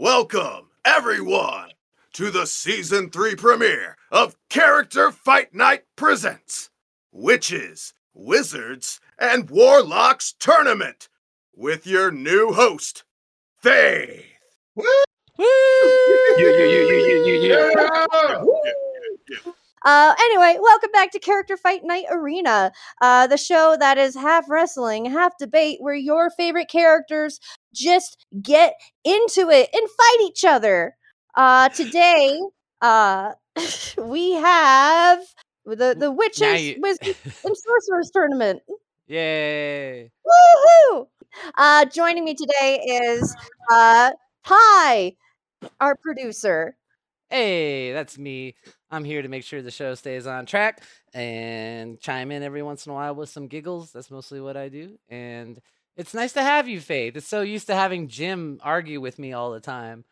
Welcome, everyone, to the season three premiere of Character Fight Night Presents Witches, Wizards, and Warlocks Tournament with your new host, Faith. Woo! Yeah, yeah, yeah, yeah, yeah, yeah. Uh, anyway, welcome back to Character Fight Night Arena, uh, the show that is half wrestling, half debate, where your favorite characters just get into it and fight each other. Uh, today, uh, we have the the witches, you- wizards, and sorcerers tournament. Yay! Woohoo! Uh, joining me today is uh, Ty, our producer. Hey, that's me. I'm here to make sure the show stays on track and chime in every once in a while with some giggles. That's mostly what I do. And it's nice to have you, Faith. It's so used to having Jim argue with me all the time.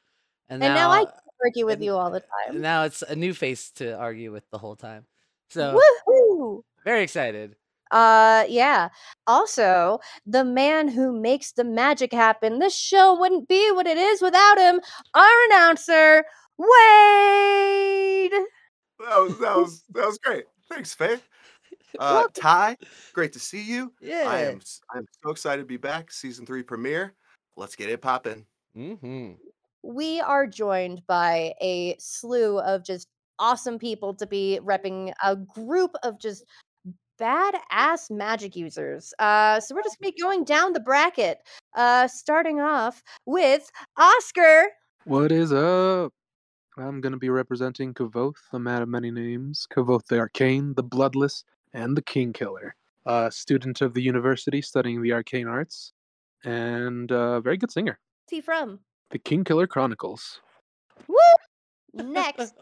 And And now, now I argue with and- you all the time. now it's a new face to argue with the whole time. So Woohoo! very excited. Uh, yeah. Also, the man who makes the magic happen. This show wouldn't be what it is without him. Our announcer, Wade. That was, that was, that was great. Thanks, Faith. Uh, Ty, great to see you. Yeah. I am s- I'm so excited to be back. Season three premiere. Let's get it popping. Mm-hmm. We are joined by a slew of just awesome people to be repping a group of just badass magic users. Uh, so we're just gonna be going down the bracket. Uh, starting off with Oscar. What is up? I'm going to be representing Kvothe, the man of many names. Kvothe the Arcane, the Bloodless, and the Kingkiller. A student of the university studying the arcane arts, and a very good singer. What's he from? The Kingkiller Chronicles. Woo! Next,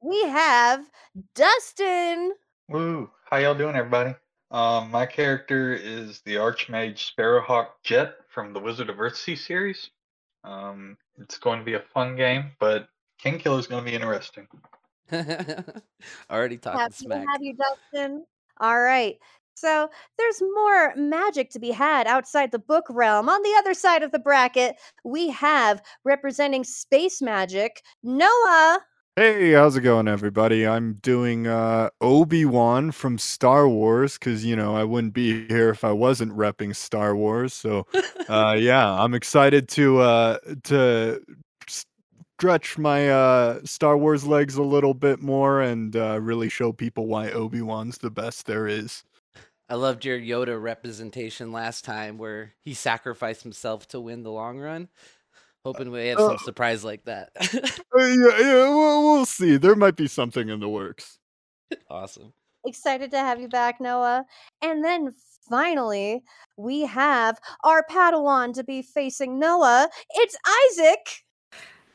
we have Dustin. Woo! How y'all doing, everybody? Um, my character is the Archmage Sparrowhawk Ged from the Wizard of Earthsea series. Um, it's going to be a fun game, but Kingkiller is going to be interesting. Already talking Happy smack. to have you, Dustin. All right. So there's more magic to be had outside the book realm. On the other side of the bracket, we have representing space magic, Noah. Hey, how's it going, everybody? I'm doing uh, Obi Wan from Star Wars because you know I wouldn't be here if I wasn't repping Star Wars. So, uh, yeah, I'm excited to uh, to stretch my uh, Star Wars legs a little bit more and uh, really show people why Obi Wan's the best there is. I loved your Yoda representation last time where he sacrificed himself to win the long run. Hoping we have some Uh, surprise like that. Uh, yeah, yeah, we'll, we'll see. There might be something in the works. awesome. Excited to have you back, Noah. And then finally, we have our Padawan to be facing Noah. It's Isaac.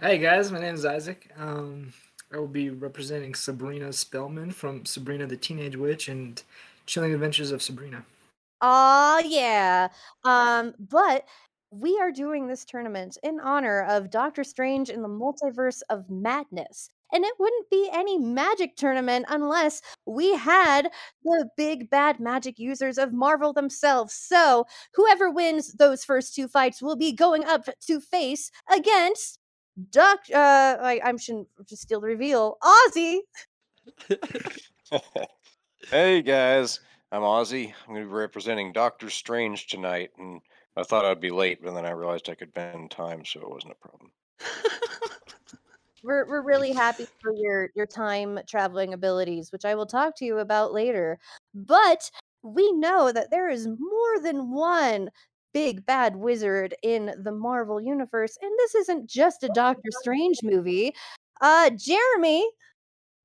Hey guys, my name is Isaac. Um, I will be representing Sabrina Spellman from Sabrina the Teenage Witch and Chilling Adventures of Sabrina. Oh yeah. Um, but we are doing this tournament in honor of Doctor Strange in the Multiverse of Madness. And it wouldn't be any magic tournament unless we had the big bad magic users of Marvel themselves. So, whoever wins those first two fights will be going up to face against Doc. Uh, I, I shouldn't just steal the reveal. Ozzy. hey guys, I'm Ozzy. I'm going to be representing Doctor Strange tonight, and I thought I'd be late, but then I realized I could bend time, so it wasn't a problem. We're we're really happy for your your time traveling abilities, which I will talk to you about later. But we know that there is more than one big bad wizard in the Marvel universe, and this isn't just a Doctor Strange movie. Uh, Jeremy,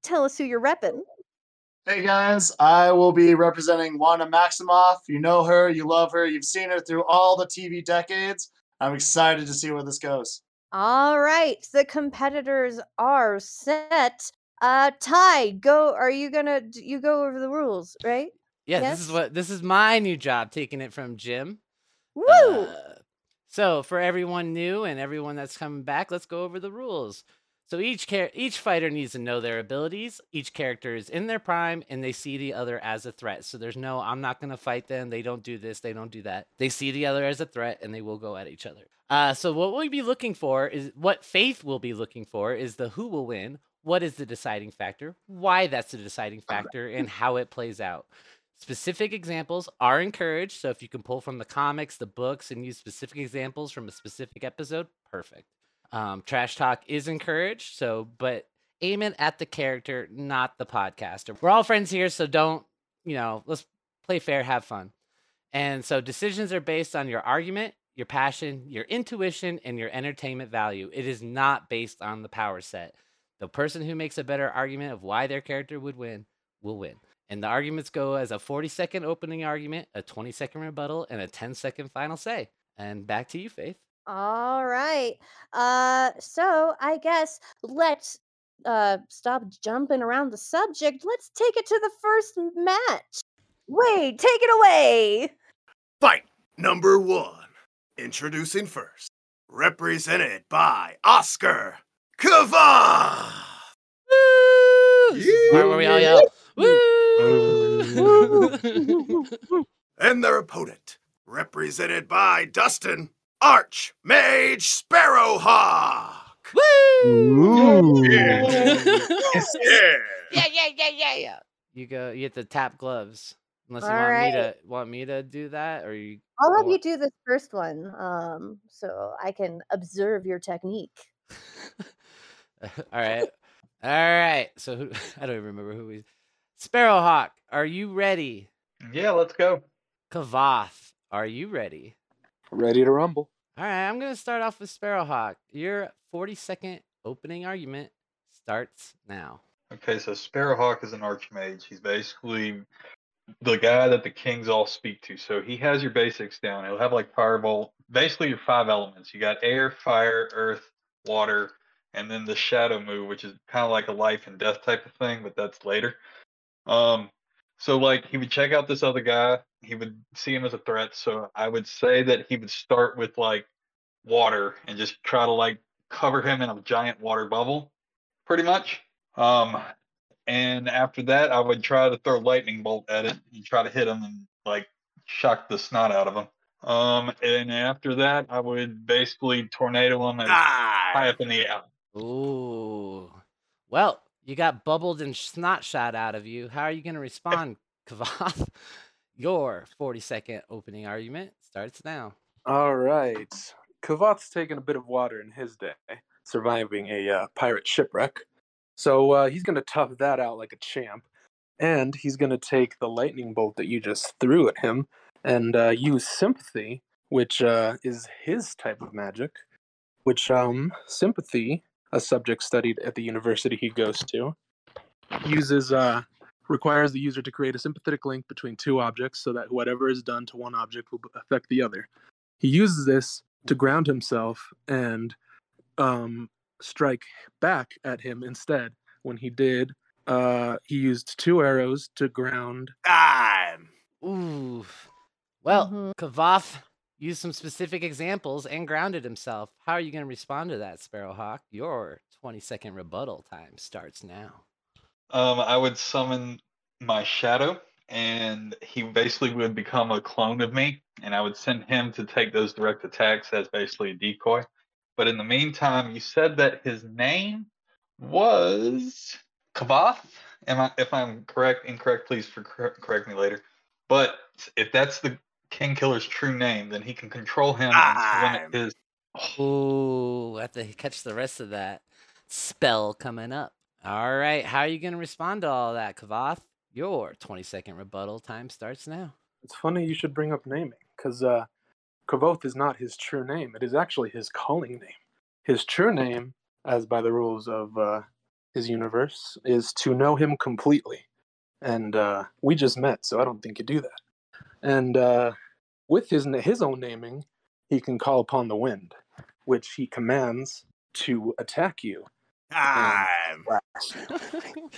tell us who you're repping. Hey guys, I will be representing Wanda Maximoff. You know her, you love her, you've seen her through all the TV decades. I'm excited to see where this goes. All right, the competitors are set. Uh, Ty, go. Are you gonna you go over the rules, right? Yeah, Yes? this is what this is my new job, taking it from Jim. Woo! Uh, so for everyone new and everyone that's coming back, let's go over the rules. So each char- each fighter needs to know their abilities. Each character is in their prime and they see the other as a threat. So there's no I'm not going to fight them. They don't do this, they don't do that. They see the other as a threat and they will go at each other. Uh, so what we'll be looking for is what Faith will be looking for is the who will win, what is the deciding factor, why that's the deciding factor and how it plays out. Specific examples are encouraged. So if you can pull from the comics, the books, and use specific examples from a specific episode, perfect. Um, trash talk is encouraged. So, but aim it at the character, not the podcaster. We're all friends here, so don't, you know, let's play fair, have fun. And so decisions are based on your argument, your passion, your intuition, and your entertainment value. It is not based on the power set. The person who makes a better argument of why their character would win will win. And the arguments go as a 40 second opening argument, a 20 second rebuttal, and a 10 second final say. And back to you, Faith. All right. Uh, so I guess let's uh stop jumping around the subject. Let's take it to the first match. Wait, take it away. Fight number one. Introducing first, represented by Oscar Kava. Woo! This is the we all yell, Woo! And their opponent, represented by Dustin Archmage Sparrowhawk. Woo! Yeah. yeah, Yeah. yeah, yeah, yeah, yeah. You go. You have to tap gloves. Unless you All want me to want me to do that, or you. I'll have you do this first one, um, so I can observe your technique. all right, all right. So who, I don't even remember who we. Sparrowhawk, are you ready? Yeah, let's go. Kvothe, are you ready? Ready to rumble. All right, I'm gonna start off with Sparrowhawk. Your 40 second opening argument starts now. Okay, so Sparrowhawk is an archmage. He's basically the guy that the kings all speak to. So he has your basics down. He'll have like firebolt, basically your five elements. You got air, fire, earth, water, and then the shadow move, which is kind of like a life and death type of thing, but that's later. Um, so like he would check out this other guy. He would see him as a threat. So I would say that he would start with like water and just try to like cover him in a giant water bubble, pretty much. Um, and after that, I would try to throw lightning bolt at it and try to hit him and like shock the snot out of him. Um, and after that, I would basically tornado him as high up in the air. Ooh. Well, you got bubbled and snot shot out of you. How are you going to respond, Kvothe? Your 40 second opening argument starts now. All right. Kvothe's taken a bit of water in his day, surviving a uh, pirate shipwreck. So uh, he's going to tough that out like a champ. And he's going to take the lightning bolt that you just threw at him and uh, use sympathy, which uh, is his type of magic. Which, um, sympathy, a subject studied at the university he goes to, uses uh, requires the user to create a sympathetic link between two objects so that whatever is done to one object will affect the other. He uses this to ground himself and um, strike back at him instead. When he did, uh, he used two arrows to ground. Time. Ooh. Well. Kvothe used some specific examples and grounded himself. How are you going to respond to that, Sparrowhawk? Your 20 second rebuttal time starts now. Um, I would summon my shadow, and he basically would become a clone of me, and I would send him to take those direct attacks as basically a decoy. But in the meantime, you said that his name was Kvothe. Am I? If I'm correct, incorrect, please for, correct me later. But if that's the Kingkiller's true name, then he can control him and Time. limit his. Ooh, I have to catch the rest of that spell coming up. All right, how are you going to respond to all that, Kvothe? Your 20 second rebuttal time starts now. It's funny you should bring up naming, because uh, Kvothe is not his true name. It is actually his calling name. His true name, as by the rules of uh, his universe, is to know him completely. And uh, we just met, so I don't think you do that. And uh, with his his own naming, he can call upon the wind, which he commands to attack you. Time.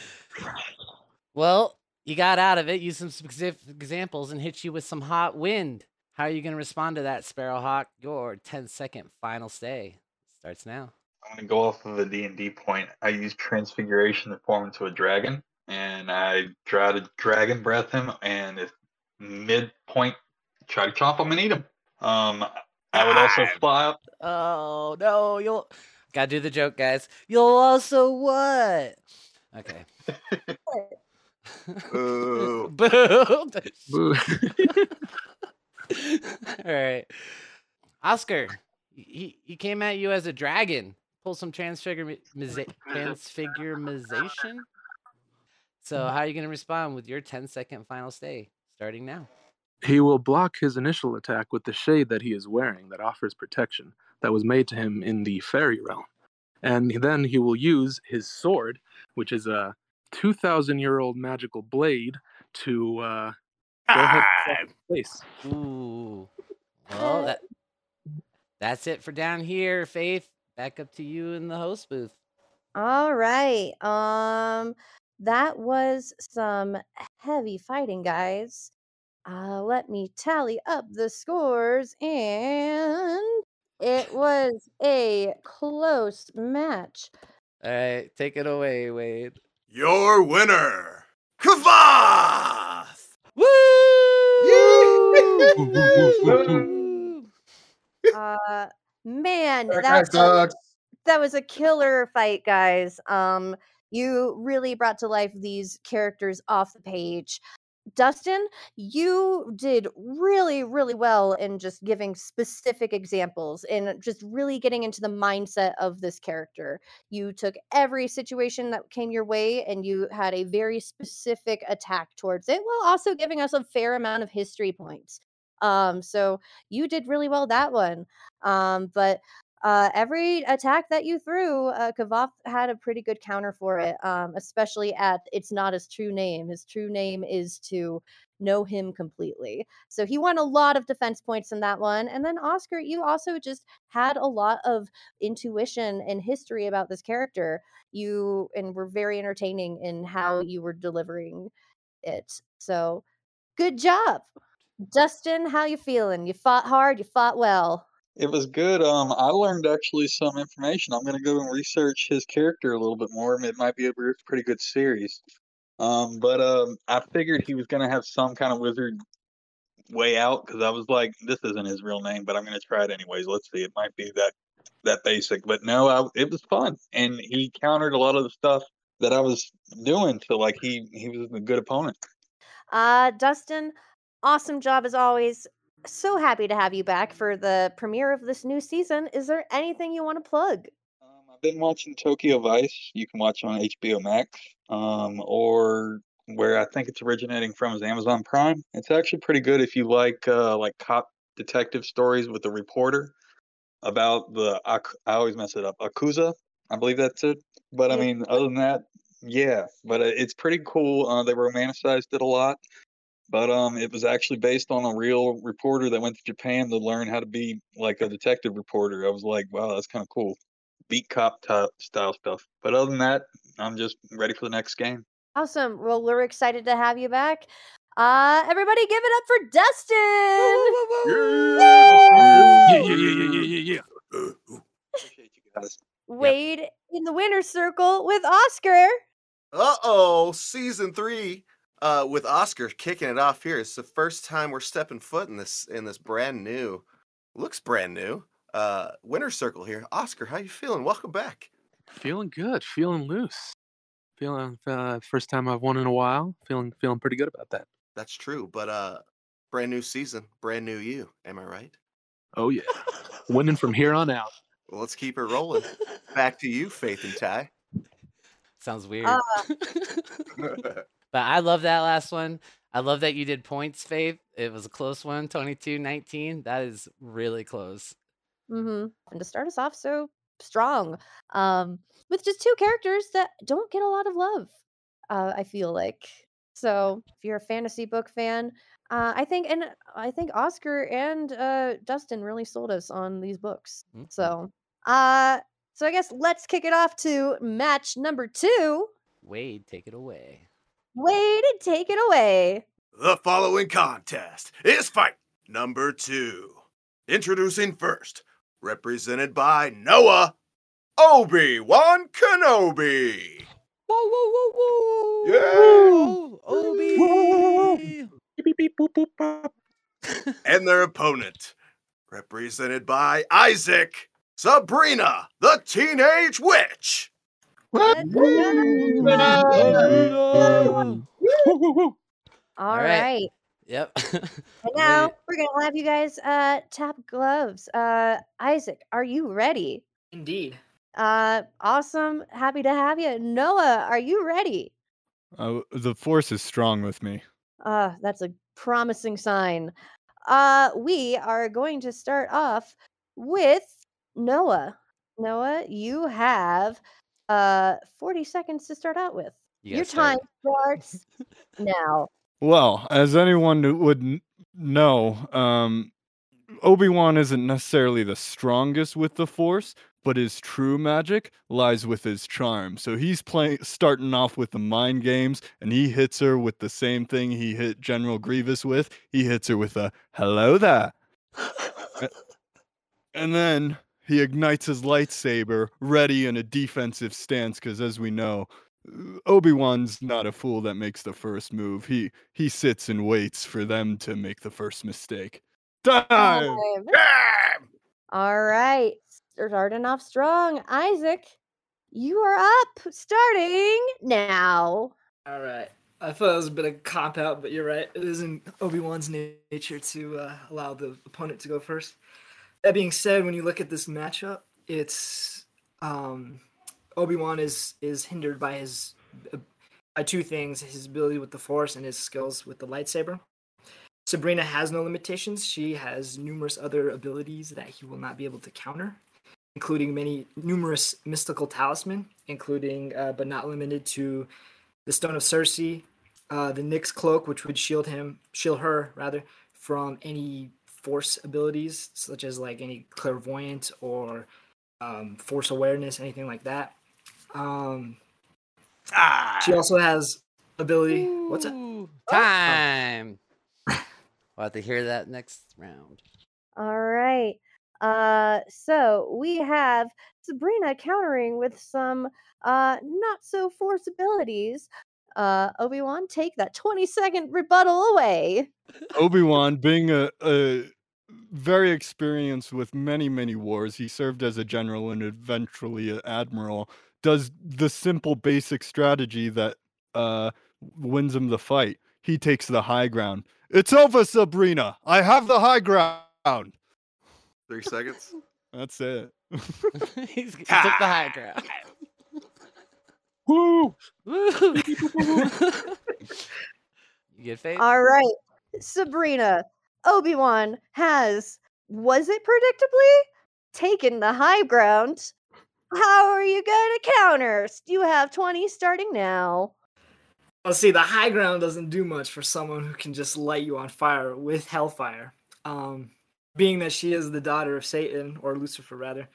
well, you got out of it, used some specific examples, and hit you with some hot wind. How are you going to respond to that, Sparrowhawk? Your 10 second final stay starts now. I'm gonna go off of a D&D point. I use transfiguration to form into a dragon, and I try to dragon breath him, and if midpoint, try to chop them and eat them. Um, I would also fly up. Oh no, you'll gotta do the joke, guys. You'll also what? Okay. Boo. Boo. Boo. All right. Oscar, he, he came at you as a dragon. Pull some transfiguramization. So, how are you going to respond with your 10 second final stay starting now? He will block his initial attack with the shade that he is wearing that offers protection that was made to him in the fairy realm. And then he will use his sword, which is a 2,000 year old magical blade, to uh, go ahead and attack his face. Ooh. Well, that, that's it for down here, Faith. Back up to you in the host booth. All right. Um, that was some heavy fighting, guys. Uh, let me tally up the scores, and it was a close match. All right, take it away, Wade. Your winner, Kvothe! Woo! Uh, man, That that guy was, that was a killer fight, guys. Um, you really brought to life these characters off the page. Dustin, you did really, really well in just giving specific examples and just really getting into the mindset of this character. You took every situation that came your way and you had a very specific attack towards it, while also giving us a fair amount of history points. Um, so you did really well that one. Um, but uh, every attack that you threw, uh, Kvothe had a pretty good counter for it, um, especially at it's not his true name. His true name is to know him completely. So he won a lot of defense points in that one. And then, Oscar, you also just had a lot of intuition and history about this character. You and were very entertaining in how you were delivering it. So good job. Dustin, how you feeling? You fought hard, you fought well. It was good. Um, I learned actually some information. I'm gonna go and research his character a little bit more. It might be a pretty good series. Um, but um, I figured he was gonna have some kind of wizard way out because I was like, this isn't his real name, but I'm gonna try it anyways. Let's see. It might be that that basic, but no, I, it was fun, and he countered a lot of the stuff that I was doing. So like he he was a good opponent. Uh, Dustin, awesome job as always. So happy to have you back for the premiere of this new season. Is there anything you want to plug? Um, I've been watching Tokyo Vice. You can watch on HBO Max, um, or where I think it's originating from is Amazon Prime. It's actually pretty good if you like uh, like cop detective stories with a reporter about the Ak- I always mess it up Akuza. I believe that's it. But I mean, other than that, yeah. But uh, it's pretty cool. Uh, they romanticized it a lot. But um, it was actually based on a real reporter that went to Japan to learn how to be like a detective reporter. I was like, wow, that's kind of cool. Beat cop type style stuff. But other than that, I'm just ready for the next game. Awesome. Well, we're excited to have you back. Uh, everybody give it up for Dustin. Yeah, yeah, yeah, yeah, yeah, yeah, yeah. Appreciate you guys. Wade in the winner's circle with Oscar. Uh oh, season three uh, with Oscar kicking it off here. It's the first time we're stepping foot in this in this brand new, looks brand new. Uh, winner circle here. Oscar, how you feeling? Welcome back. Feeling good, feeling loose. Feeling uh, first time I've won in a while. Feeling feeling pretty good about that. That's true, but uh, brand new season, brand new you. Am I right? Oh yeah, winning from here on out. Well, let's keep it rolling. Back to you, Faith and Ty. Sounds weird. Uh, But I love that last one. I love that you did points, Faith. It was a close one, 22 19. That is really close. Mm-hmm. And to start us off so strong, um, with just two characters that don't get a lot of love, uh, I feel like. So if you're a fantasy book fan, uh, I think, and I think Oscar and uh, Dustin really sold us on these books. Mhm. So, uh, so I guess let's kick it off to match number two. Wade, take it away. Wade, take it away. The following contest is fight number two. Introducing first, represented by Noah, Obi Wan Kenobi. Whoa, whoa, whoa, whoa! Yeah. Oh, Obi. Beep, beep, boop, boop, bop. and their opponent, represented by Isaac, Sabrina, the Teenage Witch. Let's go. All All right. right. Yep. And now we're gonna have you guys uh tap gloves. Uh Isaac, are you ready? Indeed. Uh awesome. Happy to have you. Noah, are you ready? Uh, the force is strong with me. Uh that's a promising sign. Uh we are going to start off with Noah. Noah, you have uh 40 seconds to start out with. You Your start. time starts now. Well, as anyone would know, um, Obi Wan isn't necessarily the strongest with the Force, but his true magic lies with his charm. So he's playing, starting off with the mind games, and he hits her with the same thing he hit General Grievous with. He hits her with a "Hello there," and then he ignites his lightsaber, ready in a defensive stance. Because as we know, Obi Wan's not a fool that makes the first move. He he sits and waits for them to make the first mistake. Time. Time. Bam! All right. Starting off strong. Isaac, you are up. Starting now. All right. I thought it was a bit of a cop out, but you're right. It is in Obi Wan's nature to uh, allow the opponent to go first. That being said, when you look at this matchup, it's um, Obi Wan is is hindered by his by two things: his ability with the Force and his skills with the lightsaber. Sabrina has no limitations. She has numerous other abilities that he will not be able to counter, including many numerous mystical talisman, including uh, but not limited to the Stone of Cersei, uh, the Nyx cloak, which would shield him, shield her rather, from any force abilities, such as like any clairvoyant or um, force awareness, anything like that. Um, Ah, she also has ability. What's it? Ooh, Time. We'll have to hear that next round. All right. Uh so we have Sabrina countering with some uh not so force abilities. Uh Obi-Wan, take that 20 second rebuttal away. Obi Wan, being a, a very experienced with many many wars, he served as a general and eventually an admiral. Does the simple basic strategy that uh, wins him the fight. He takes the high ground. It's over, Sabrina. I have the high ground. three seconds. That's it. He's, he took the high ground. Woo! Woo. you get faith? All right. Sabrina, Obi-Wan has was it predictably taken the high ground. How are you going to counter? You have 20 starting now. Well, see, the high ground doesn't do much for someone who can just light you on fire with hellfire. Um, being that she is the daughter of Satan, or Lucifer rather,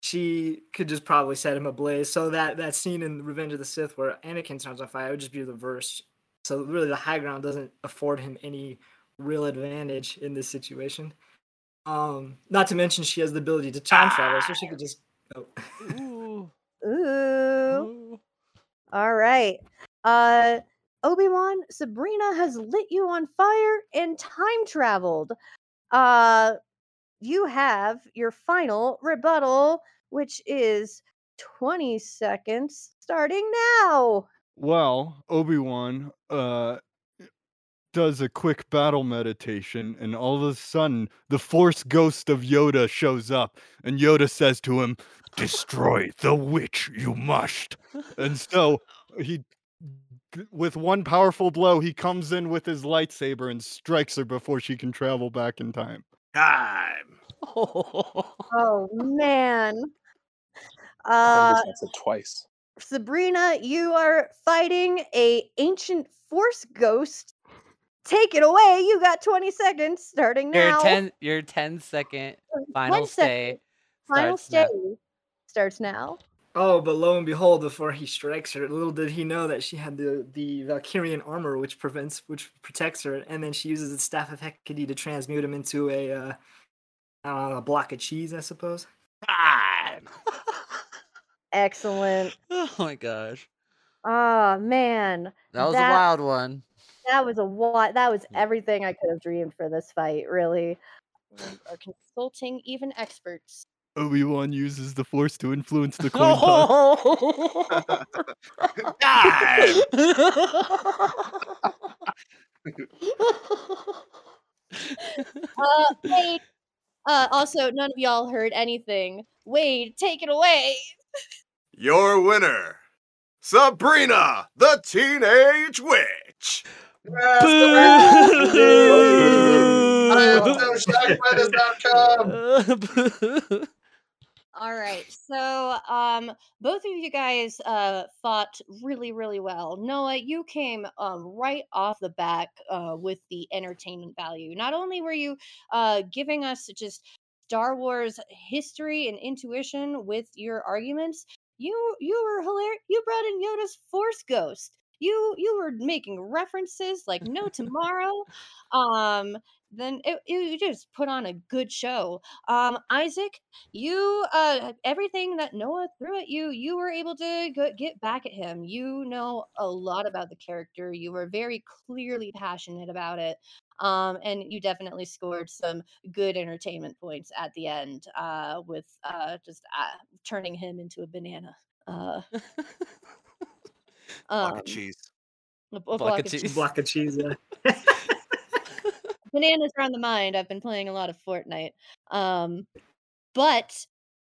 she could just probably set him ablaze. So that that scene in Revenge of the Sith where Anakin turns on fire would just be reversed. So really, the high ground doesn't afford him any real advantage in this situation. Um, not to mention she has the ability to time travel, so she could just. Oh. Ooh. Ooh. Ooh. All right. Uh Obi-Wan, Sabrina has lit you on fire and time traveled. Uh you have your final rebuttal which is 20 seconds starting now. Well, Obi Wan uh, does a quick battle meditation, and all of a sudden, the Force ghost of Yoda shows up, and Yoda says to him, "Destroy the witch, you must." And so he, with one powerful blow, he comes in with his lightsaber and strikes her before she can travel back in time. Time. Oh oh man. Uh twice. Sabrina, you are fighting a ancient force ghost. Take it away. You got 20 seconds starting now. Your now. 10 your 10 second final 10 stay. seconds. Final starts stay now. starts now. Oh, but lo and behold, before he strikes her, little did he know that she had the the Valkyrian armor, which prevents, which protects her, and then she uses the staff of Hecate to transmute him into a, uh, I know, a block of cheese, I suppose. Time. Excellent. Oh my gosh. Oh man, That was That- a wild one. That was a what? That was everything I could have dreamed for this fight. Really, We are consulting even experts. Obi Wan uses the Force to influence the coin toss. Time! Uh, Wade. Uh, also, none of y'all heard anything. Wade, take it away. Your winner, Sabrina, the Teenage Witch. By this outcome. All right. So, um, both of you guys uh fought really, really well. Noah, you came um right off the back uh with the entertainment value. Not only were you uh giving us just Star Wars history and intuition with your arguments, you you were hilarious. You brought in Yoda's Force Ghost. You you were making references like no tomorrow. Um, then it, you just put on a good show. Um, Isaac, you uh everything that Noah threw at you, you were able to go, get back at him. You know a lot about the character. You were very clearly passionate about it. Um, and you definitely scored some good entertainment points at the end uh, with uh, just uh, turning him into a banana. Uh, Block um, of cheese. a, a Block block of of cheese. cheese. Block of cheese. Yeah. Bananas are on the mind. I've been playing a lot of Fortnite. Um, but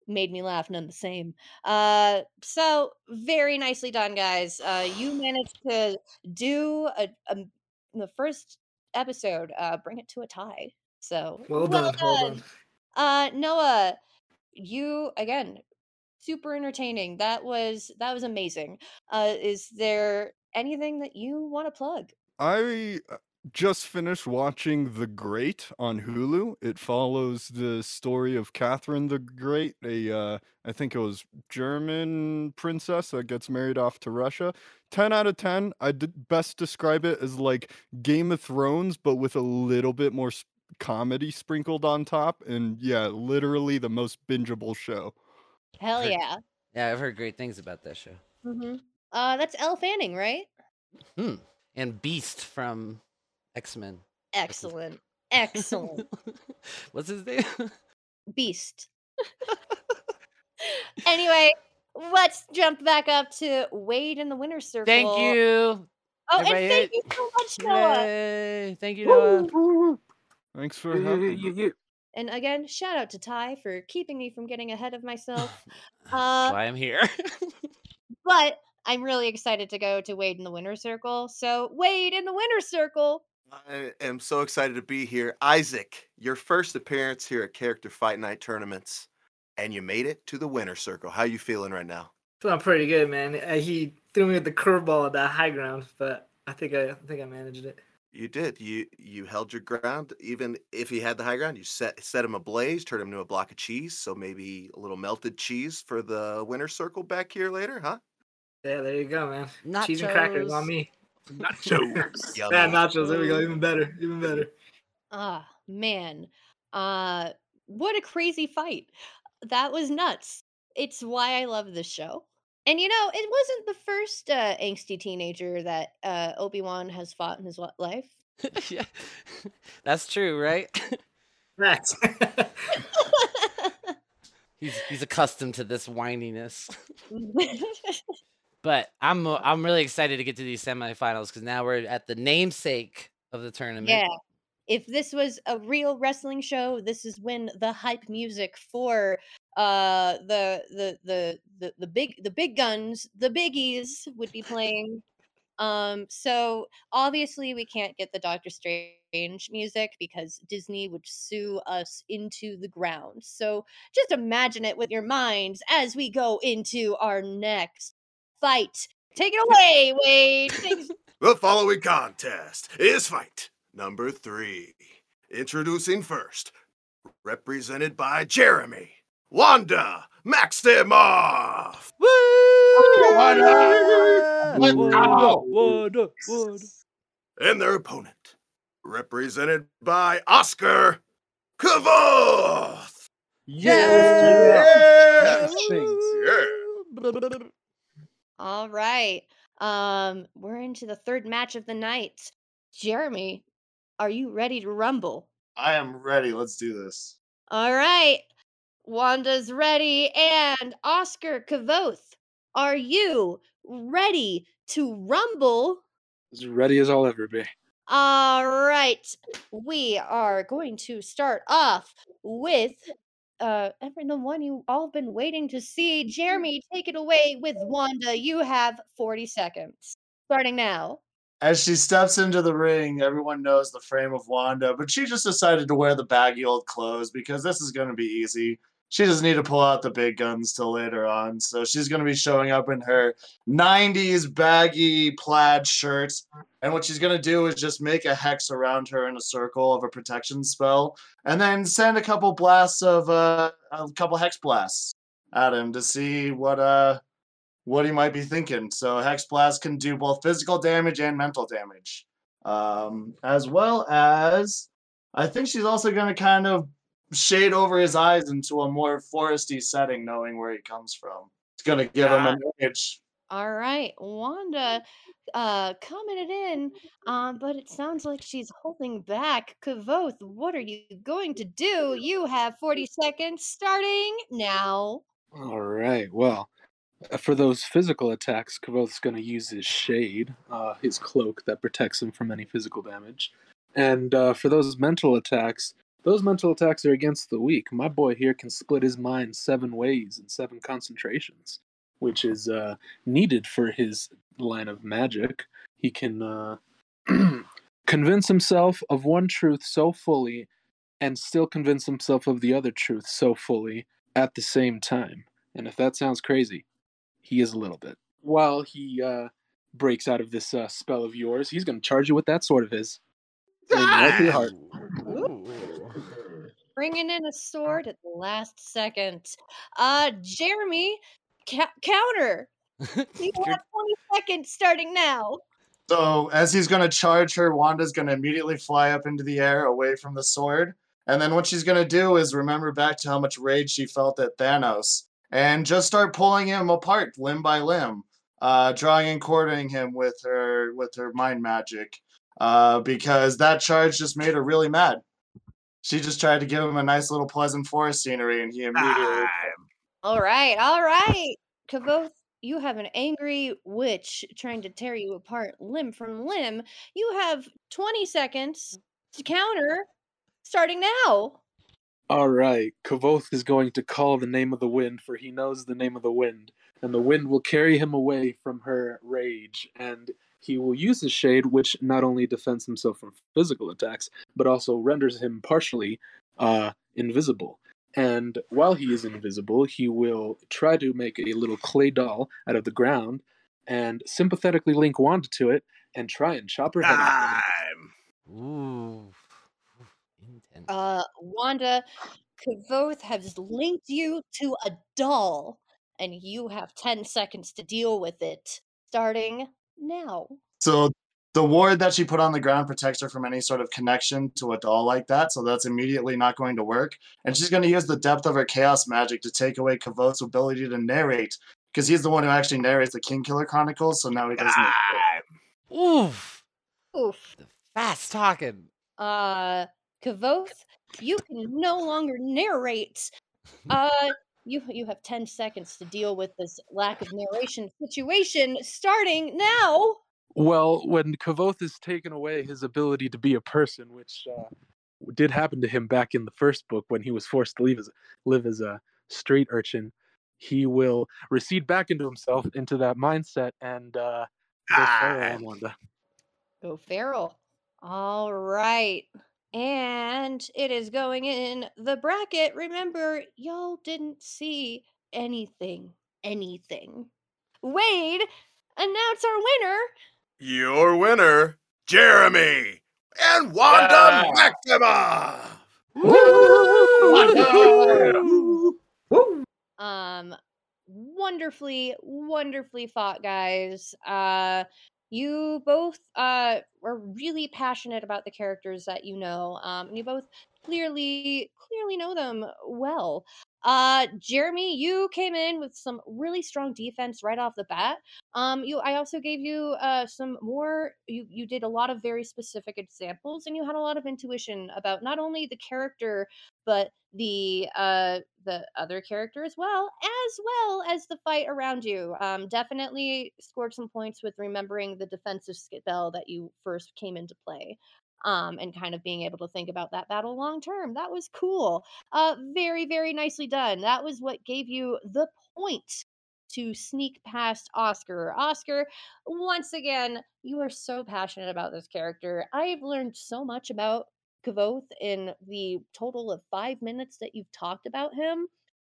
made me laugh none the same. Uh, so very nicely done, guys. Uh, you managed to do a, a the first episode, uh, bring it to a tie. So Well done. Well done. Uh, Noah, you again, super entertaining. That was that was amazing. Uh, is there anything that you want to plug? I uh, just finished watching The Great on Hulu. It follows the story of Catherine the Great, a uh, I think it was German princess that gets married off to Russia. 10 out of 10. I would best describe it as like Game of Thrones but with a little bit more comedy sprinkled on top and yeah, literally the most bingeable show. Hell Heard- yeah. Yeah, I've heard great things about that show. hmm Uh, that's Elle Fanning, right? Hmm. And Beast from X Men. Excellent. Excellent. What's his name? Beast. anyway, let's jump back up to Wade in the winner's circle. Thank you. Oh, and thank hit- you so much, Noah. Yay. Thank you, Noah. Thanks for having me. And again, shout out to Ty for keeping me from getting ahead of myself. Uh, why I'm here. but I'm really excited to go to Wade in the Winter circle. So, Wade in the Winter circle. I am so excited to be here. Isaac, your first appearance here at Character Fight Night tournaments, and you made it to the Winter circle. How you feeling right now? Feeling pretty good, man. Uh, he threw me with the curveball at that high ground, but I think I, I think I managed it. You did. You you held your ground. Even if he had the high ground, you set set him ablaze, turned him into a block of cheese. So maybe a little melted cheese for the winner circle back here later, huh? Yeah, there you go, man. Cheese and crackers on me. Nachos. yeah, nachos. There we go. Even better. Even better. Ah, man. Uh, what a crazy fight. That was nuts. It's why I love this show. And you know, it wasn't the first uh, angsty teenager that uh, Obi Wan has fought in his life. yeah. That's true, right? Facts. he's he's accustomed to this whininess. But I'm uh, I'm really excited to get to these semifinals because now we're at the namesake of the tournament. yeah. If this was a real wrestling show, this is when the hype music for uh the the the the, the big the big guns, the biggies would be playing. Um so obviously we can't get the Doctor Strange music because Disney would sue us into the ground. So just imagine it with your minds as we go into our next fight. Take it away, Wade. The following contest is fight number three. Introducing first, represented by Jeremy, Wanda Maximoff. Wanda! Let's. Wanda, Wanda. And their opponent, represented by Oscar Kvothe. Yeah. Yeah. All right. Um, we're into the third match of the night. Jeremy, are you ready to rumble? I am ready. Let's do this. All right. Wanda's ready. And Oscar Kvothe, are you ready to rumble? As ready as I'll ever be. All right. We are going to start off with uh every the one you all been waiting to see. Jeremy, take it away with Wanda. You have 40 seconds. Starting now. As she steps into the ring, everyone knows the frame of Wanda, but she just decided to wear the baggy old clothes because this is going to be easy. She doesn't need to pull out the big guns till later on. So she's going to be showing up in her 90s baggy plaid shirt. And what she's going to do is just make a hex around her in a circle of a protection spell and then send a couple blasts of uh, a couple hex blasts at him to see what uh what he might be thinking. So hex blast can do both physical damage and mental damage. Um as well as I think she's also going to kind of shade over his eyes into a more foresty setting, knowing where he comes from. It's gonna give him an edge. All right. Wanda uh commented in, um, but it sounds like she's holding back. Kvothe, what are you going to do? You have 40 seconds starting now. All right. Well, for those physical attacks, Kvothe's going to use his shade, uh, his cloak that protects him from any physical damage. And uh, for those mental attacks, those mental attacks are against the weak. My boy here can split his mind seven ways in seven concentrations, which is uh, needed for his line of magic. He can uh, convince himself of one truth so fully and still convince himself of the other truth so fully at the same time. And if that sounds crazy, he is a little bit. While he uh, breaks out of this uh, spell of yours, he's going to charge you with that sword of his. Aim right through the heart. Bringing in a sword at the last second. Uh, Jeremy, ca- counter. You have 20 seconds starting now. So as he's gonna charge her, Wanda's gonna immediately fly up into the air away from the sword. And then what she's gonna do is remember back to how much rage she felt at Thanos and just start pulling him apart limb by limb, uh, drawing and quartering him with her with her mind magic. Uh, because that charge just made her really mad. She just tried to give him a nice little pleasant forest scenery, and he immediately All right, all right. Kvothe, you have an angry witch trying to tear you apart limb from limb. You have 20 seconds to counter starting now. All right, Kvothe is going to call the name of the wind, for he knows the name of the wind, and the wind will carry him away from her rage, and he will use his shade, which not only defends himself from physical attacks, but also renders him partially uh, invisible. And while he is invisible, he will try to make a little clay doll out of the ground and sympathetically link Wanda to it and try and chop her head off. Ooh. Intense. Uh, Wanda, Kvothe has linked you to a doll, and you have 10 seconds to deal with it starting now. So the ward that she put on the ground protects her from any sort of connection to a doll like that, so that's immediately not going to work. And she's going to use the depth of her chaos magic to take away Kvothe's ability to narrate, because he's the one who actually narrates the Kingkiller Chronicles, so now he doesn't. Oof. Oof. The Fast talking. Uh, Kvothe, you can no longer narrate. Uh, you you have 10 seconds to deal with this lack of narration situation starting now. Well, when Kvothe is taken away his ability to be a person, which uh, did happen to him back in the first book when he was forced to leave as, live as a street urchin, he will recede back into himself, into that mindset, and uh, go feral on Wanda. Go feral. All right. And it is going in the bracket. Remember, y'all didn't see anything. Anything. Wade, announce our winner. Your winner, Jeremy and Wanda Maximoff. Um, wonderfully, wonderfully fought, guys. Uh, you both uh are really passionate about the characters that you know. Um, and you both clearly, clearly know them well. Uh, Jeremy, you came in with some really strong defense right off the bat. Um, you, I also gave you uh some more. You you did a lot of very specific examples, and you had a lot of intuition about not only the character but the uh the other character as well, as well as the fight around you. Um, definitely scored some points with remembering the defensive spell that you first came into play um, and kind of being able to think about that battle long term. That was cool. Uh, very, very nicely done. That was what gave you the point to sneak past Oscar. Oscar, once again, you are so passionate about this character. I've learned so much about Kvothe in the total of five minutes that you've talked about him.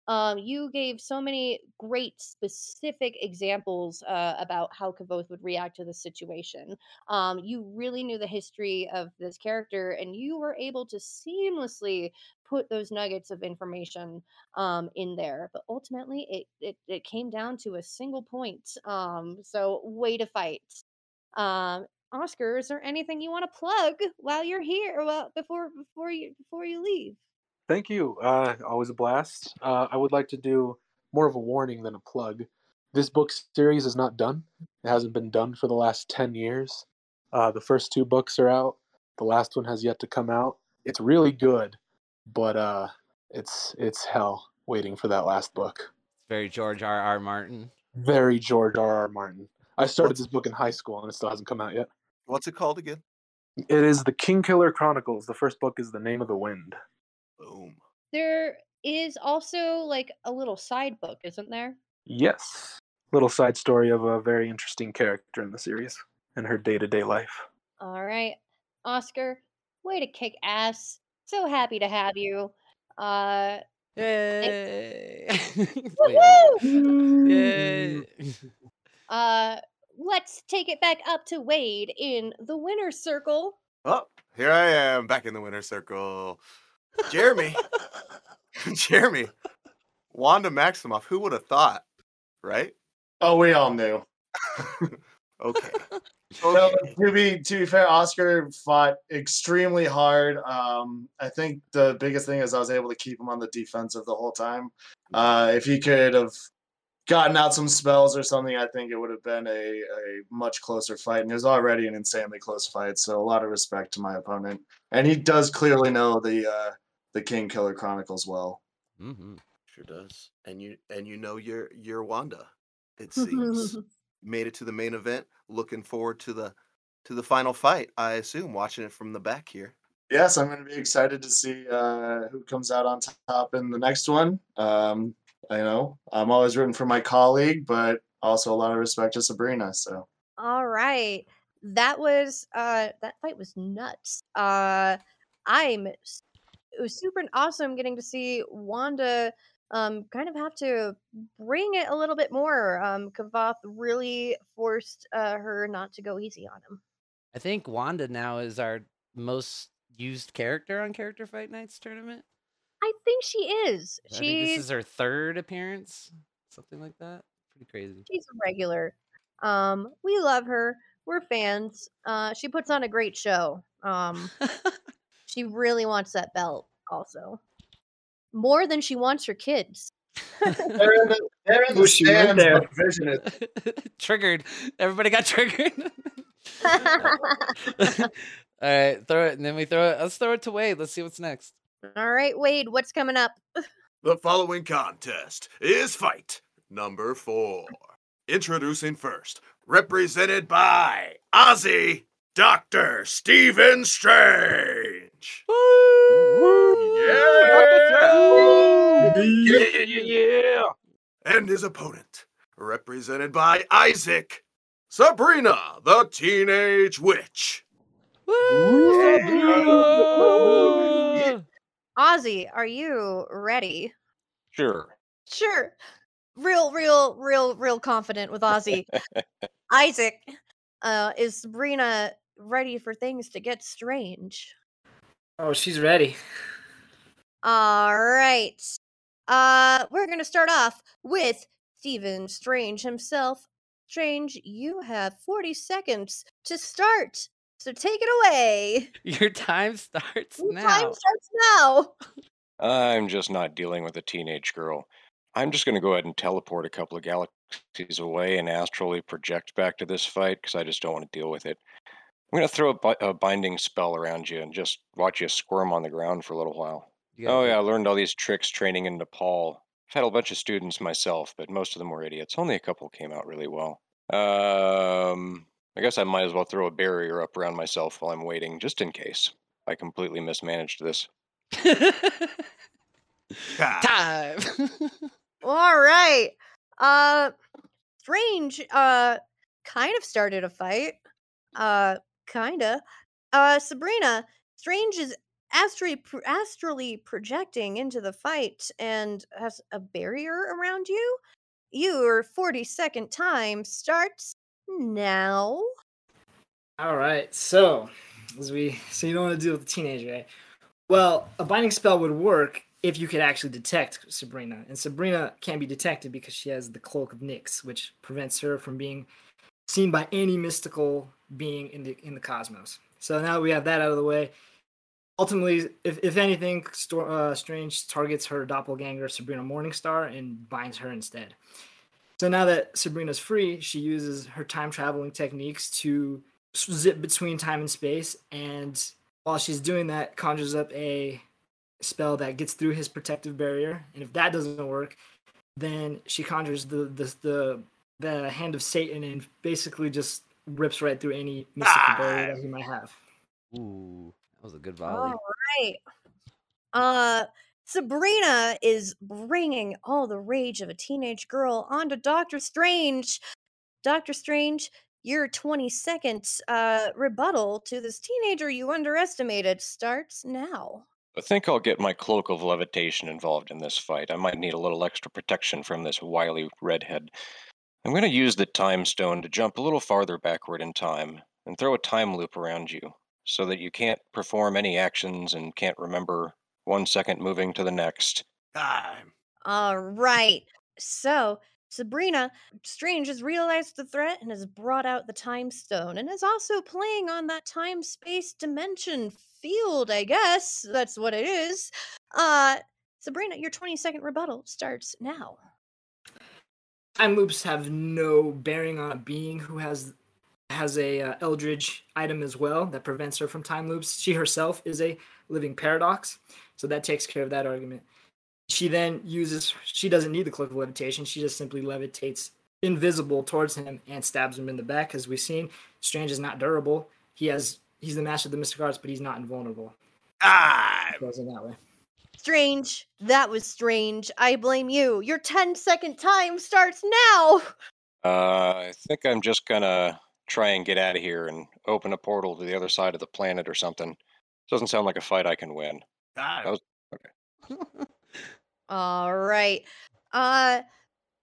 Um, you gave so many great specific examples uh, about how Kvothe would react to the situation. Um, you really knew the history of this character, and you were able to seamlessly put those nuggets of information um, in there. But ultimately, it, it it came down to a single point. Um, so way to fight. Um, Oscar, is there anything you want to plug while you're here? Well, before before you before you leave. Thank you. Uh, always a blast. Uh, I would like to do more of a warning than a plug. This book series is not done. It hasn't been done for the last 10 years. Uh, the first two books are out. The last one has yet to come out. It's really good, but uh, it's it's hell waiting for that last book. It's very George R. R. Martin. Very George R. R. Martin. I started this book in high school and it still hasn't come out yet. What's it called again? It is the Kingkiller Chronicles. The first book is The Name of the Wind. Boom. There is also like a little side book, isn't there? Yes. Little side story of a very interesting character in the series and her day to day life. All right. Oscar, way to kick ass. So happy to have you. Uh Yay! Woohoo! Yay! uh let's take it back up to Wade in the winner's circle. Oh, here I am back in the winner's circle. Jeremy. Jeremy. Wanda Maximoff. Who would have thought? Right? Oh, we all knew. Okay. Okay. to be to be fair, Oscar fought extremely hard. Um, I think the biggest thing is I was able to keep him on the defensive the whole time. Uh, if he could have gotten out some spells or something, I think it would have been a, a much closer fight. And it was already an insanely close fight, so a lot of respect to my opponent. And he does clearly know the uh, the Kingkiller Chronicles well. Mm-hmm. Sure does. And you and you know you're you're Wanda, it seems. Made it to the main event. Looking forward to the to the final fight, I assume, watching it from the back here. Yes, I'm going to be excited to see uh, who comes out on top in the next one. Um, I know I'm always rooting for my colleague, but also a lot of respect to Sabrina. So All right. That was uh that fight was nuts. Uh I'm s- it was super awesome getting to see Wanda um kind of have to bring it a little bit more. Um Kvothe really forced uh her not to go easy on him. I think Wanda now is our most used character on Character Fight Nights tournament. I think she is. I think this is her third appearance, something like that. Pretty crazy. she's a regular. Um we love her. We're fans. Uh she puts on a great show. Um she really wants that belt also. More than she wants her kids. they're in the, they're in the Ooh, she went stands, there. but Vision is triggered. Everybody got triggered. All right, throw it, and then we throw it. Let's throw it to Wade. Let's see what's next. All right, Wade, what's coming up? The following contest is fight number four. Introducing first, represented by Ozzy, Dr. Steven Stephen Strange. Yeah, yeah, yeah. And his opponent, represented by Isaac, Sabrina, the Teenage Witch. Woo! Sabrina! Ozzy, are you ready? Sure. Sure. Real, real, real, real confident with Ozzy. Isaac, uh, is Sabrina ready for things to get strange? Oh, she's ready. All right. Uh, we're gonna start off with Stephen Strange himself. Strange, you have 40 seconds to start. So take it away. Your time starts Your now. Time starts now. I'm just not dealing with a teenage girl. I'm just going to go ahead and teleport a couple of galaxies away and astrally project back to this fight because I just don't want to deal with it. I'm going to throw a, bi- a binding spell around you and just watch you squirm on the ground for a little while. You gotta Oh, yeah, I learned all these tricks training in Nepal. I've had a bunch of students myself, but most of them were idiots. Only a couple came out really well. Um, I guess I might as well throw a barrier up around myself while I'm waiting, just in case I completely mismanaged this. Ah, Time. All right. Uh Strange uh kind of started a fight. Uh kinda. Uh Sabrina, Strange is astrally astrally projecting into the fight and has a barrier around you. Your 40 second time starts now. All right, so as we so you don't want to deal with a teenager, right? Well, a binding spell would work if you could actually detect Sabrina, and Sabrina can't be detected because she has the cloak of Nyx, which prevents her from being seen by any mystical being in the in the cosmos. So now we have that out of the way. Ultimately, if, if anything, Sto- uh, Strange targets her doppelganger Sabrina Morningstar and binds her instead. So now that Sabrina's free, she uses her time traveling techniques to zip between time and space. And while she's doing that, conjures up a spell that gets through his protective barrier. And if that doesn't work, then she conjures the the the, the hand of Satan and basically just rips right through any mystical barrier that he might have. Ooh, that was a good volley. All right. Uh, Sabrina is bringing all the rage of a teenage girl onto Doctor Strange. Doctor Strange, your 20 second uh, rebuttal to this teenager you underestimated starts now. I think I'll get my cloak of levitation involved in this fight. I might need a little extra protection from this wily redhead. I'm going to use the time stone to jump a little farther backward in time and throw a time loop around you so that you can't perform any actions and can't remember one second moving to the next. Time. All right. So, Sabrina Strange has realized the threat and has brought out the time stone and is also playing on that time space dimension field, I guess. That's what it is. Uh Sabrina, your 20 second rebuttal starts now. Time loops have no bearing on a being who has has a uh, eldritch item as well that prevents her from time loops. She herself is a living paradox so that takes care of that argument. She then uses she doesn't need the cloak of levitation. She just simply levitates invisible towards him and stabs him in the back as we've seen. Strange is not durable. He has he's the master of the mystic arts but he's not invulnerable. Time. goes in that way Strange. That was strange. I blame you. Your 10 second time starts now. Uh, I think I'm just going to try and get out of here and open a portal to the other side of the planet or something. Doesn't sound like a fight I can win. Time. was- All right. Uh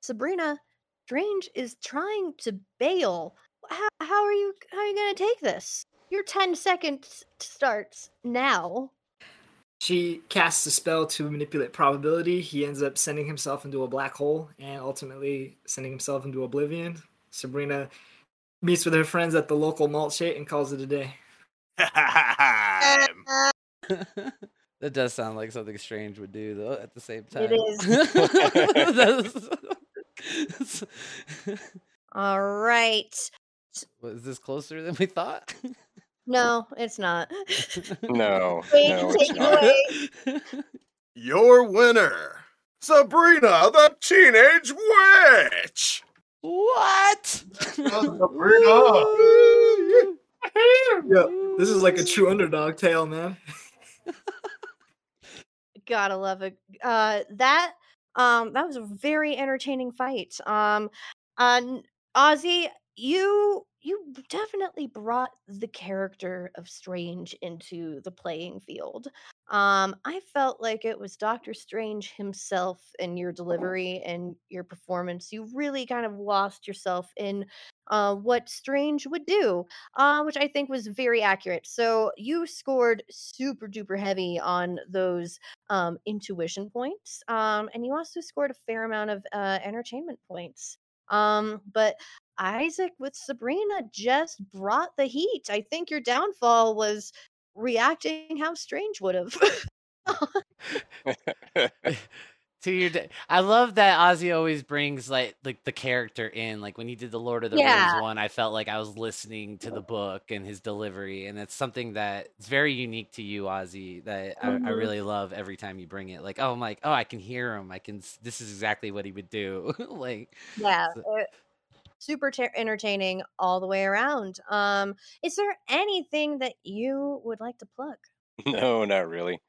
Sabrina, Strange is trying to bail. How, how are you how are you going to take this? Your 10 seconds starts now. She casts a spell to manipulate probability. He ends up sending himself into a black hole and ultimately sending himself into oblivion. Sabrina meets with her friends at the local malt shake and calls it a day. That does sound like something strange would do, though. At the same time, It is. All right. Was this closer than we thought? No, it's not. No, Wait, no, it's not. away. Your winner, Sabrina the Teenage Witch. what? Sabrina. Yeah, this is like a true underdog tale, man. Gotta love it. Uh, that um, that was a very entertaining fight. Um, uh, n- Ozzy, you you definitely brought the character of Strange into the playing field. Um, I felt like it was Doctor Strange himself in your delivery and your performance. You really kind of lost yourself in uh, what Strange would do, uh, which I think was very accurate. So you scored super duper heavy on those um, intuition points, um, and you also scored a fair amount of uh, entertainment points. Um, but Isaac with Sabrina just brought the heat. I think your downfall was reacting how Strange would have. to your day. I love that Ozzy always brings like like the character in. Like when he did the Lord of the Yeah. Rings one, I felt like I was listening to the book and his delivery, and it's something that is very unique to you, Ozzy. That I, I Mhm. really love every time you bring it. Like, oh, I'm like, oh, I can hear him. I can. This is exactly what he would do. like, Yeah, so- uh, super ter- entertaining all the way around. Um, is there anything that you would like to plug? no, not really.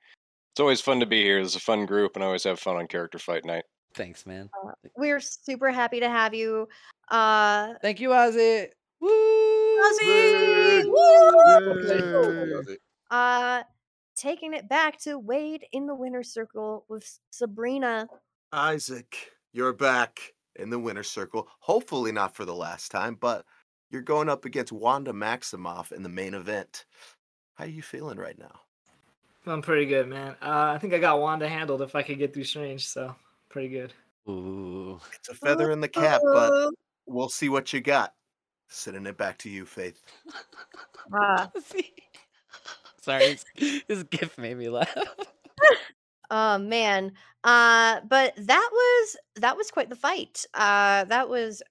It's always fun to be here. This is a fun group, and I always have fun on character fight night. thanks, man. We're super happy to have you. Uh, Thank you, Ozzy. Woo! Ozzy! Yay. Woo! Uh, taking it back to Wade in the winner's circle with Sabrina. Isaac, you're back in the winner's circle. Hopefully not for the last time, but you're going up against Wanda Maximoff in the main event. How are you feeling right now? I'm pretty good, man. Uh, I think I got Wanda handled if I could get through Strange, so pretty good. Ooh. It's a feather in the cap, but we'll see what you got. Sending it back to you, Faith. Uh, Ozzy. Sorry, his, his gift made me laugh. Oh man. Uh but that was that was quite the fight. Uh that was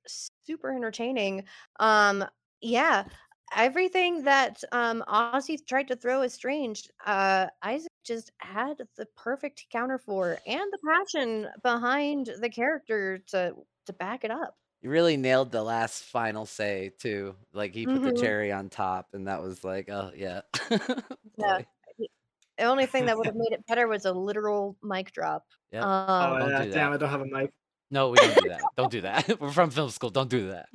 super entertaining. Um yeah, everything that um Ozzy tried to throw is strange. Uh Isaac just had the perfect counter for and the passion behind the character to to back it up. You really nailed the last final say too. Like he put the Mhm. cherry on top, and that was like, oh yeah. Yeah. Boy. The only thing that would have made it better was a literal mic drop. Yep. Oh, Um Don't yeah, do damn. I don't have a mic. No, we don't do that. Don't do that. We're from film school. Don't do that.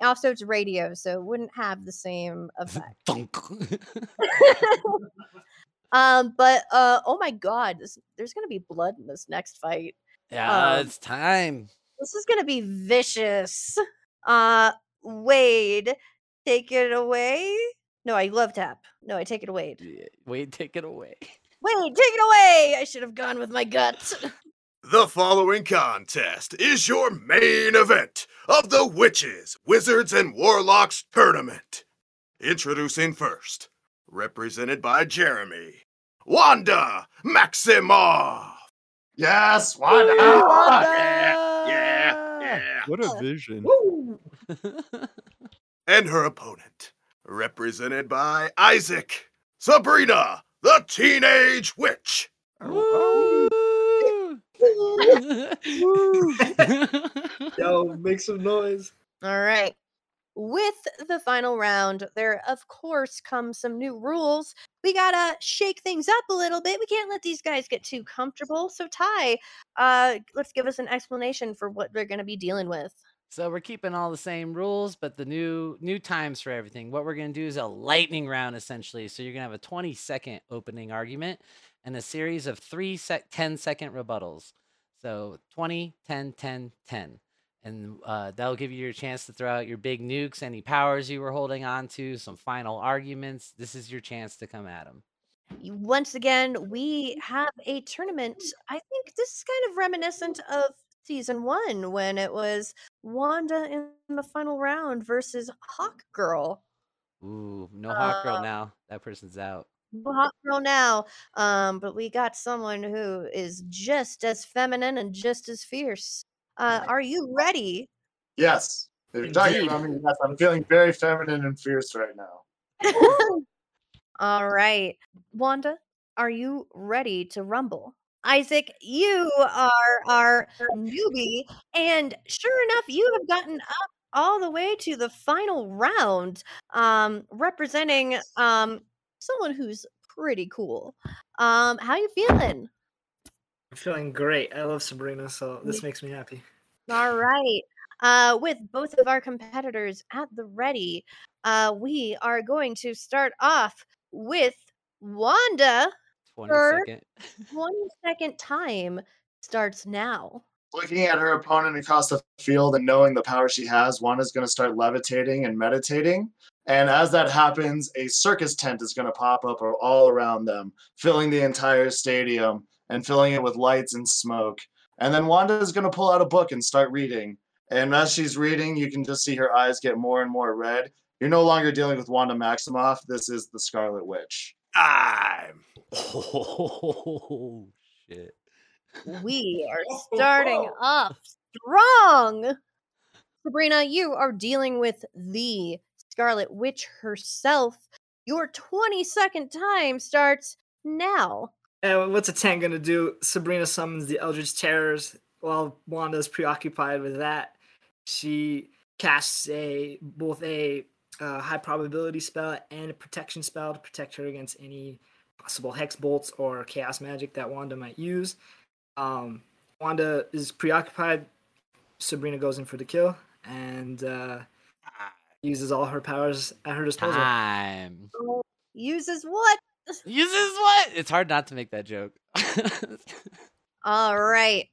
also it's radio, so it wouldn't have the same effect. Thunk. Um, but uh, oh my god, this, there's gonna be blood in this next fight. yeah, Um, it's time. this is gonna be vicious. Uh, Wade, take it away. No, I love tap. No, I take it away. Yeah, Wade, take it away. Wade, take it away. I should have gone with my gut. The following contest is your main event of the Witches, Wizards, and Warlocks tournament. Introducing first, represented by Jeremy, Wanda Maximoff. Yes, Wanda. Yeah, yeah, yeah. What a vision. And her opponent, represented by Isaac, Sabrina, the Teenage Witch. Woo! Yo, make some noise. All right. With the final round, there of course comes some new rules. We gotta shake things up a little bit. We can't let these guys get too comfortable. So Ty, uh, let's give us an explanation for what they're gonna be dealing with. So we're keeping all the same rules, but the new new times for everything. What we're gonna do is a lightning round essentially. So you're gonna have a 20 second opening argument and a series of three sec 10 second rebuttals. So 20, 10, 10, 10. And uh, that'll give you your chance to throw out your big nukes, any powers you were holding on to, some final arguments. This is your chance to come at them. Once again, we have a tournament. I think this is kind of reminiscent of season one when it was Wanda in the final round versus Hawk Girl. Ooh, no hot girl Uh, now. That person's out. No Hawk Girl now, um, but we got someone who is just as feminine and just as fierce. Uh, are you ready? Yes. If you're talking about me, yes, I'm feeling very feminine and fierce right now. All right. Wanda, are you ready to rumble? Isaac, you are our newbie, and sure enough, you have gotten up all the way to the final round, um, representing um someone who's pretty cool. Um, how you feeling? I'm feeling great. I love Sabrina, so this makes me happy. All right. Uh, with both of our competitors at the ready, uh, we are going to start off with Wanda. 20 for second. one second time starts now. Looking at her opponent across the field and knowing the power she has, Wanda's going to start levitating and meditating. And as that happens, a circus tent is going to pop up all around them, filling the entire stadium and filling it with lights and smoke. And then Wanda is going to pull out a book and start reading. And as she's reading, you can just see her eyes get more and more red. You're no longer dealing with Wanda Maximoff. This is the Scarlet Witch. Time. Oh shit. We are starting off strong. Sabrina, you are dealing with the Scarlet Witch herself. Your 20 second time starts now. And what's a tank gonna do? Sabrina summons the Eldritch Terrors while Wanda's preoccupied with that. She casts a both a uh, high probability spell and a protection spell to protect her against any possible hex bolts or chaos magic that Wanda might use. Um, Wanda is preoccupied. Sabrina goes in for the kill and uh, uses all her powers at her disposal. Time. Uses what? Uses what? It's hard not to make that joke. All right.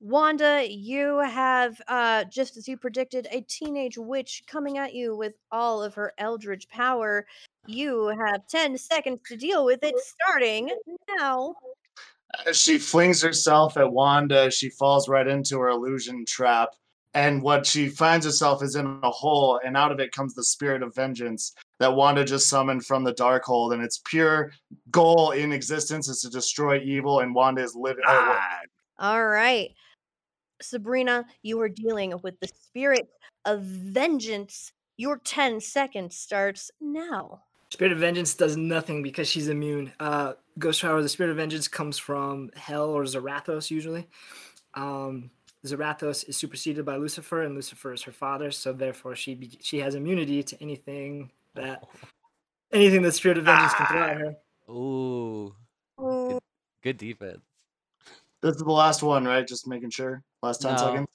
Wanda, you have, uh, just as you predicted, a teenage witch coming at you with all of her eldritch power. You have 10 seconds to deal with it, starting now. As she flings herself at Wanda, she falls right into her illusion trap. And what she finds herself is in a hole, and out of it comes the spirit of vengeance that Wanda just summoned from the dark Darkhold. And its pure goal in existence is to destroy evil, and Wanda is living. Time. All right. Sabrina, you are dealing with the spirit of vengeance. Your 10 seconds starts now. Spirit of Vengeance does nothing because she's immune. Uh, Ghost Power, the Spirit of Vengeance comes from Hell or Zarathos usually. Um, Zarathos is superseded by Lucifer, and Lucifer is her father, so therefore she be- she has immunity to anything that anything that Spirit of Vengeance can throw at her. Ooh. Ooh, Good, good defense. This is the last one, right? Just making sure. Last 10 No. seconds.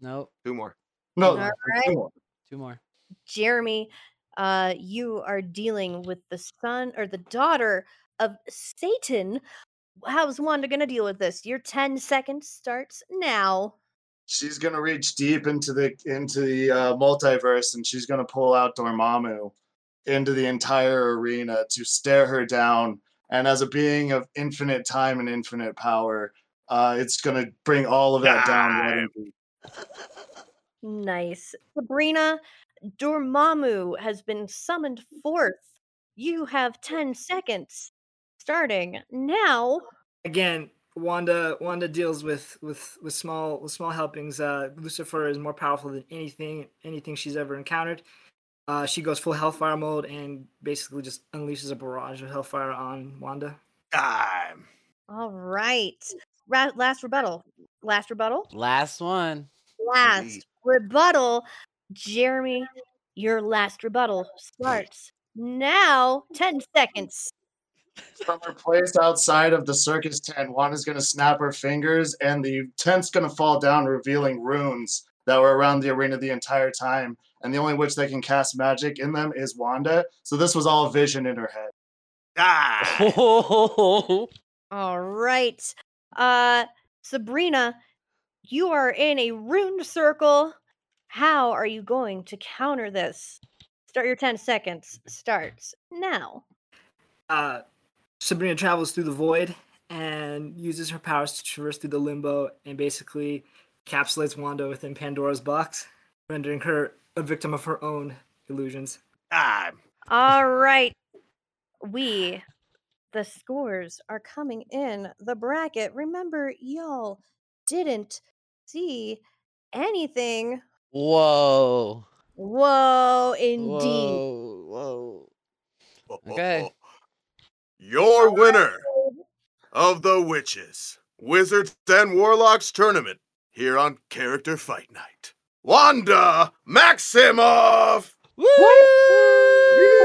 Nope. Two more. No, All two right. more. Two more. Jeremy, uh, you are dealing with the son or the daughter of Satan. How's Wanda going to deal with this? Your 10 seconds starts now. she's gonna reach deep into the into the uh, multiverse and she's gonna pull out Dormammu into the entire arena to stare her down. And as a being of infinite time and infinite power, uh, it's gonna bring all of that down. Right Time. into, Nice. Sabrina, Dormammu has been summoned forth. You have 10 seconds starting now. Again, Wanda Wanda deals with with with small with small helpings. Uh, Lucifer is more powerful than anything anything she's ever encountered. Uh, she goes full Hellfire mode and basically just unleashes a barrage of Hellfire on Wanda. Time. All right. Ra- last rebuttal. Last rebuttal. Last one. Last Indeed. rebuttal. Jeremy, your last rebuttal starts now. 10 seconds. from her place outside of the circus tent, Wanda's gonna snap her fingers, and the tent's gonna fall down, revealing runes that were around the arena the entire time. And the only witch that can cast magic in them is Wanda. So this was all vision in her head. Time. Oh, ah. All right. Uh Sabrina, you are in a rune circle. How are you going to counter this? Start your 10 seconds. Starts now. Uh, Sabrina travels through the void and uses her powers to traverse through the limbo and basically encapsulates Wanda within Pandora's box, rendering her a victim of her own illusions. Time. All right. We the scores are coming in the bracket. Remember y'all didn't see anything. Whoa. Whoa, indeed. Whoa. Whoa. Uh, uh, okay. Uh. Your winner of the Witches, Wizards, and Warlocks tournament here on Character Fight Night. Wanda Maximoff! Let's go,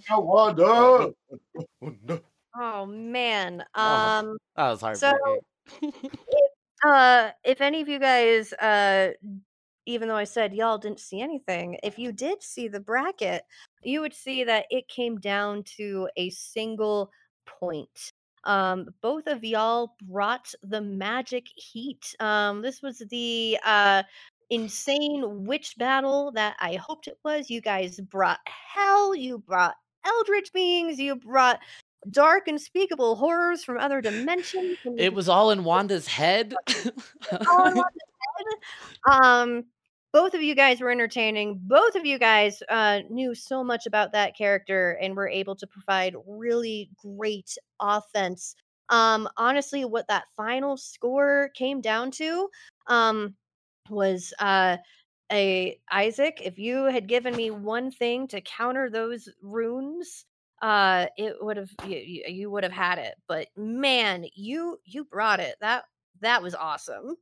Wanda! Oh man. Oh. Um That was hard. So- heartbreaking. uh if any of you guys uh even though I said y'all didn't see anything, if you did see the bracket, you would see that it came down to a single point. Um, both of y'all brought the magic heat. Um, this was the uh, insane witch battle that I hoped it was. You guys brought hell, you brought eldritch beings, you brought dark, unspeakable horrors from other dimensions. it was all in Wanda's head. all in Wanda's head. Um, both of you guys were entertaining. Both of you guys uh, knew so much about that character and were able to provide really great offense. Um, honestly, what that final score came down to um, was uh, a Isaac. If you had given me one thing to counter those runes, uh, it would have you, you would have had it. But man, you you brought it. That that was awesome.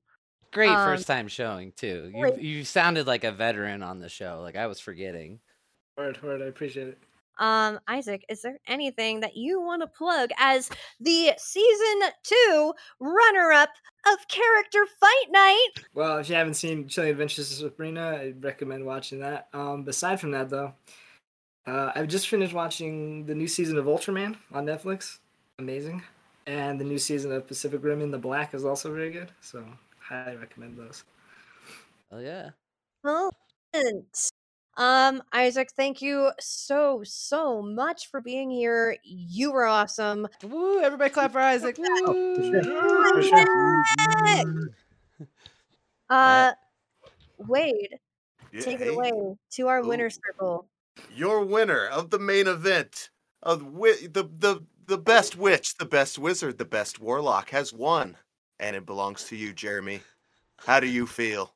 Great Um, first time showing too. You great. you sounded like a veteran on the show. Like I was forgetting. Word, word. I appreciate it. Um, Isaac, is there anything that you want to plug as the season two runner up of Character Fight Night? Well, if you haven't seen Chilling Adventures of Sabrina, I recommend watching that. Um, beside from that, though, uh, I've just finished watching the new season of Ultraman on Netflix. Amazing. And the new season of Pacific Rim in the Black is also very good. So, highly recommend those. Oh yeah. Brilliant. Um, Isaac, thank you so, so much for being here. You were awesome. Woo! Everybody clap for Isaac. Oh, for Woo! sure. For sure. Uh, Wade, take it Yay. away to our winner circle. Your winner of the main event of wi- the the the best witch, the best wizard, the best warlock has won, and it belongs to you, Jeremy. How do you feel?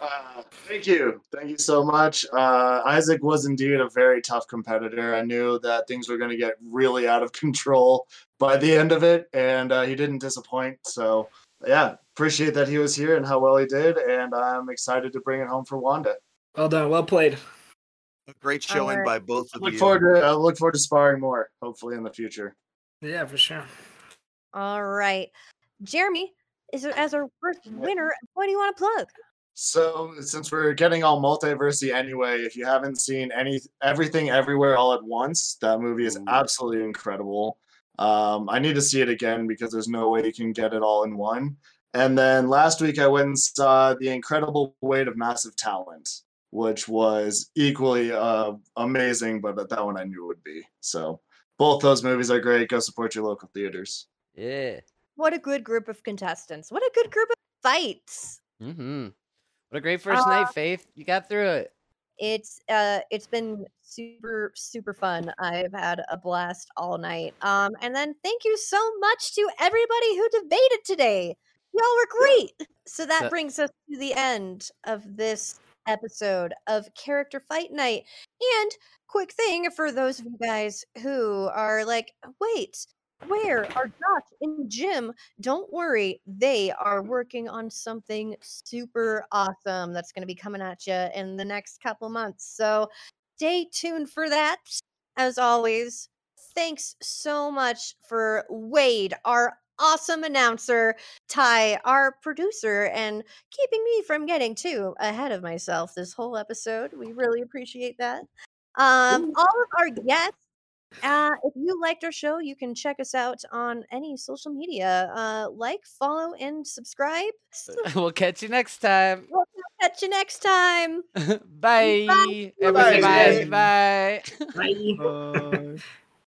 Uh, thank you. Thank you so much. Uh, Isaac was indeed a very tough competitor. I knew that things were going to get really out of control by the end of it, and uh, he didn't disappoint. So, yeah, appreciate that he was here and how well he did, and I'm excited to bring it home for Wanda. Well done. Well played. A great showing Alright. by both of Look you. forward to I look forward to sparring more, hopefully in the future. Yeah, for sure. All right. Jeremy, is as our first winner, what do you want to plug? So, since we're getting all multiversey anyway, if you haven't seen any everything everywhere all at once, that movie is absolutely incredible. Um, I need to see it again because there's no way you can get it all in one. And then last week I went and saw The Incredible Weight of Massive Talent, which was equally uh, amazing, but that one I knew would be. So both those movies are great. Go support your local theaters. Yeah. What a good group of contestants. What a good group of fights. Mm-hmm. What a great first Uh, night, Faith. You got through it. It's uh it's been super super fun. I've had a blast all night. Um and then thank you so much to everybody who debated today. Y'all were great. So that brings us to the end of this episode of Character Fight Night. And quick thing for those of you guys who are like, wait, where are Josh and Jim? Don't worry, they are working on something super awesome that's going to be coming at you in the next couple months. So stay tuned for that. As always, thanks so much for Wade, our awesome announcer, Ty, our producer, and keeping me from getting too ahead of myself this whole episode. We really appreciate that. Um, all of our guests. Uh, if you liked our show, you can check us out on any social media. Uh, like, follow, and subscribe. We'll catch you next time. we'll catch you next time. bye. Everybody, Bye. bye. Bye. Bye. Bye.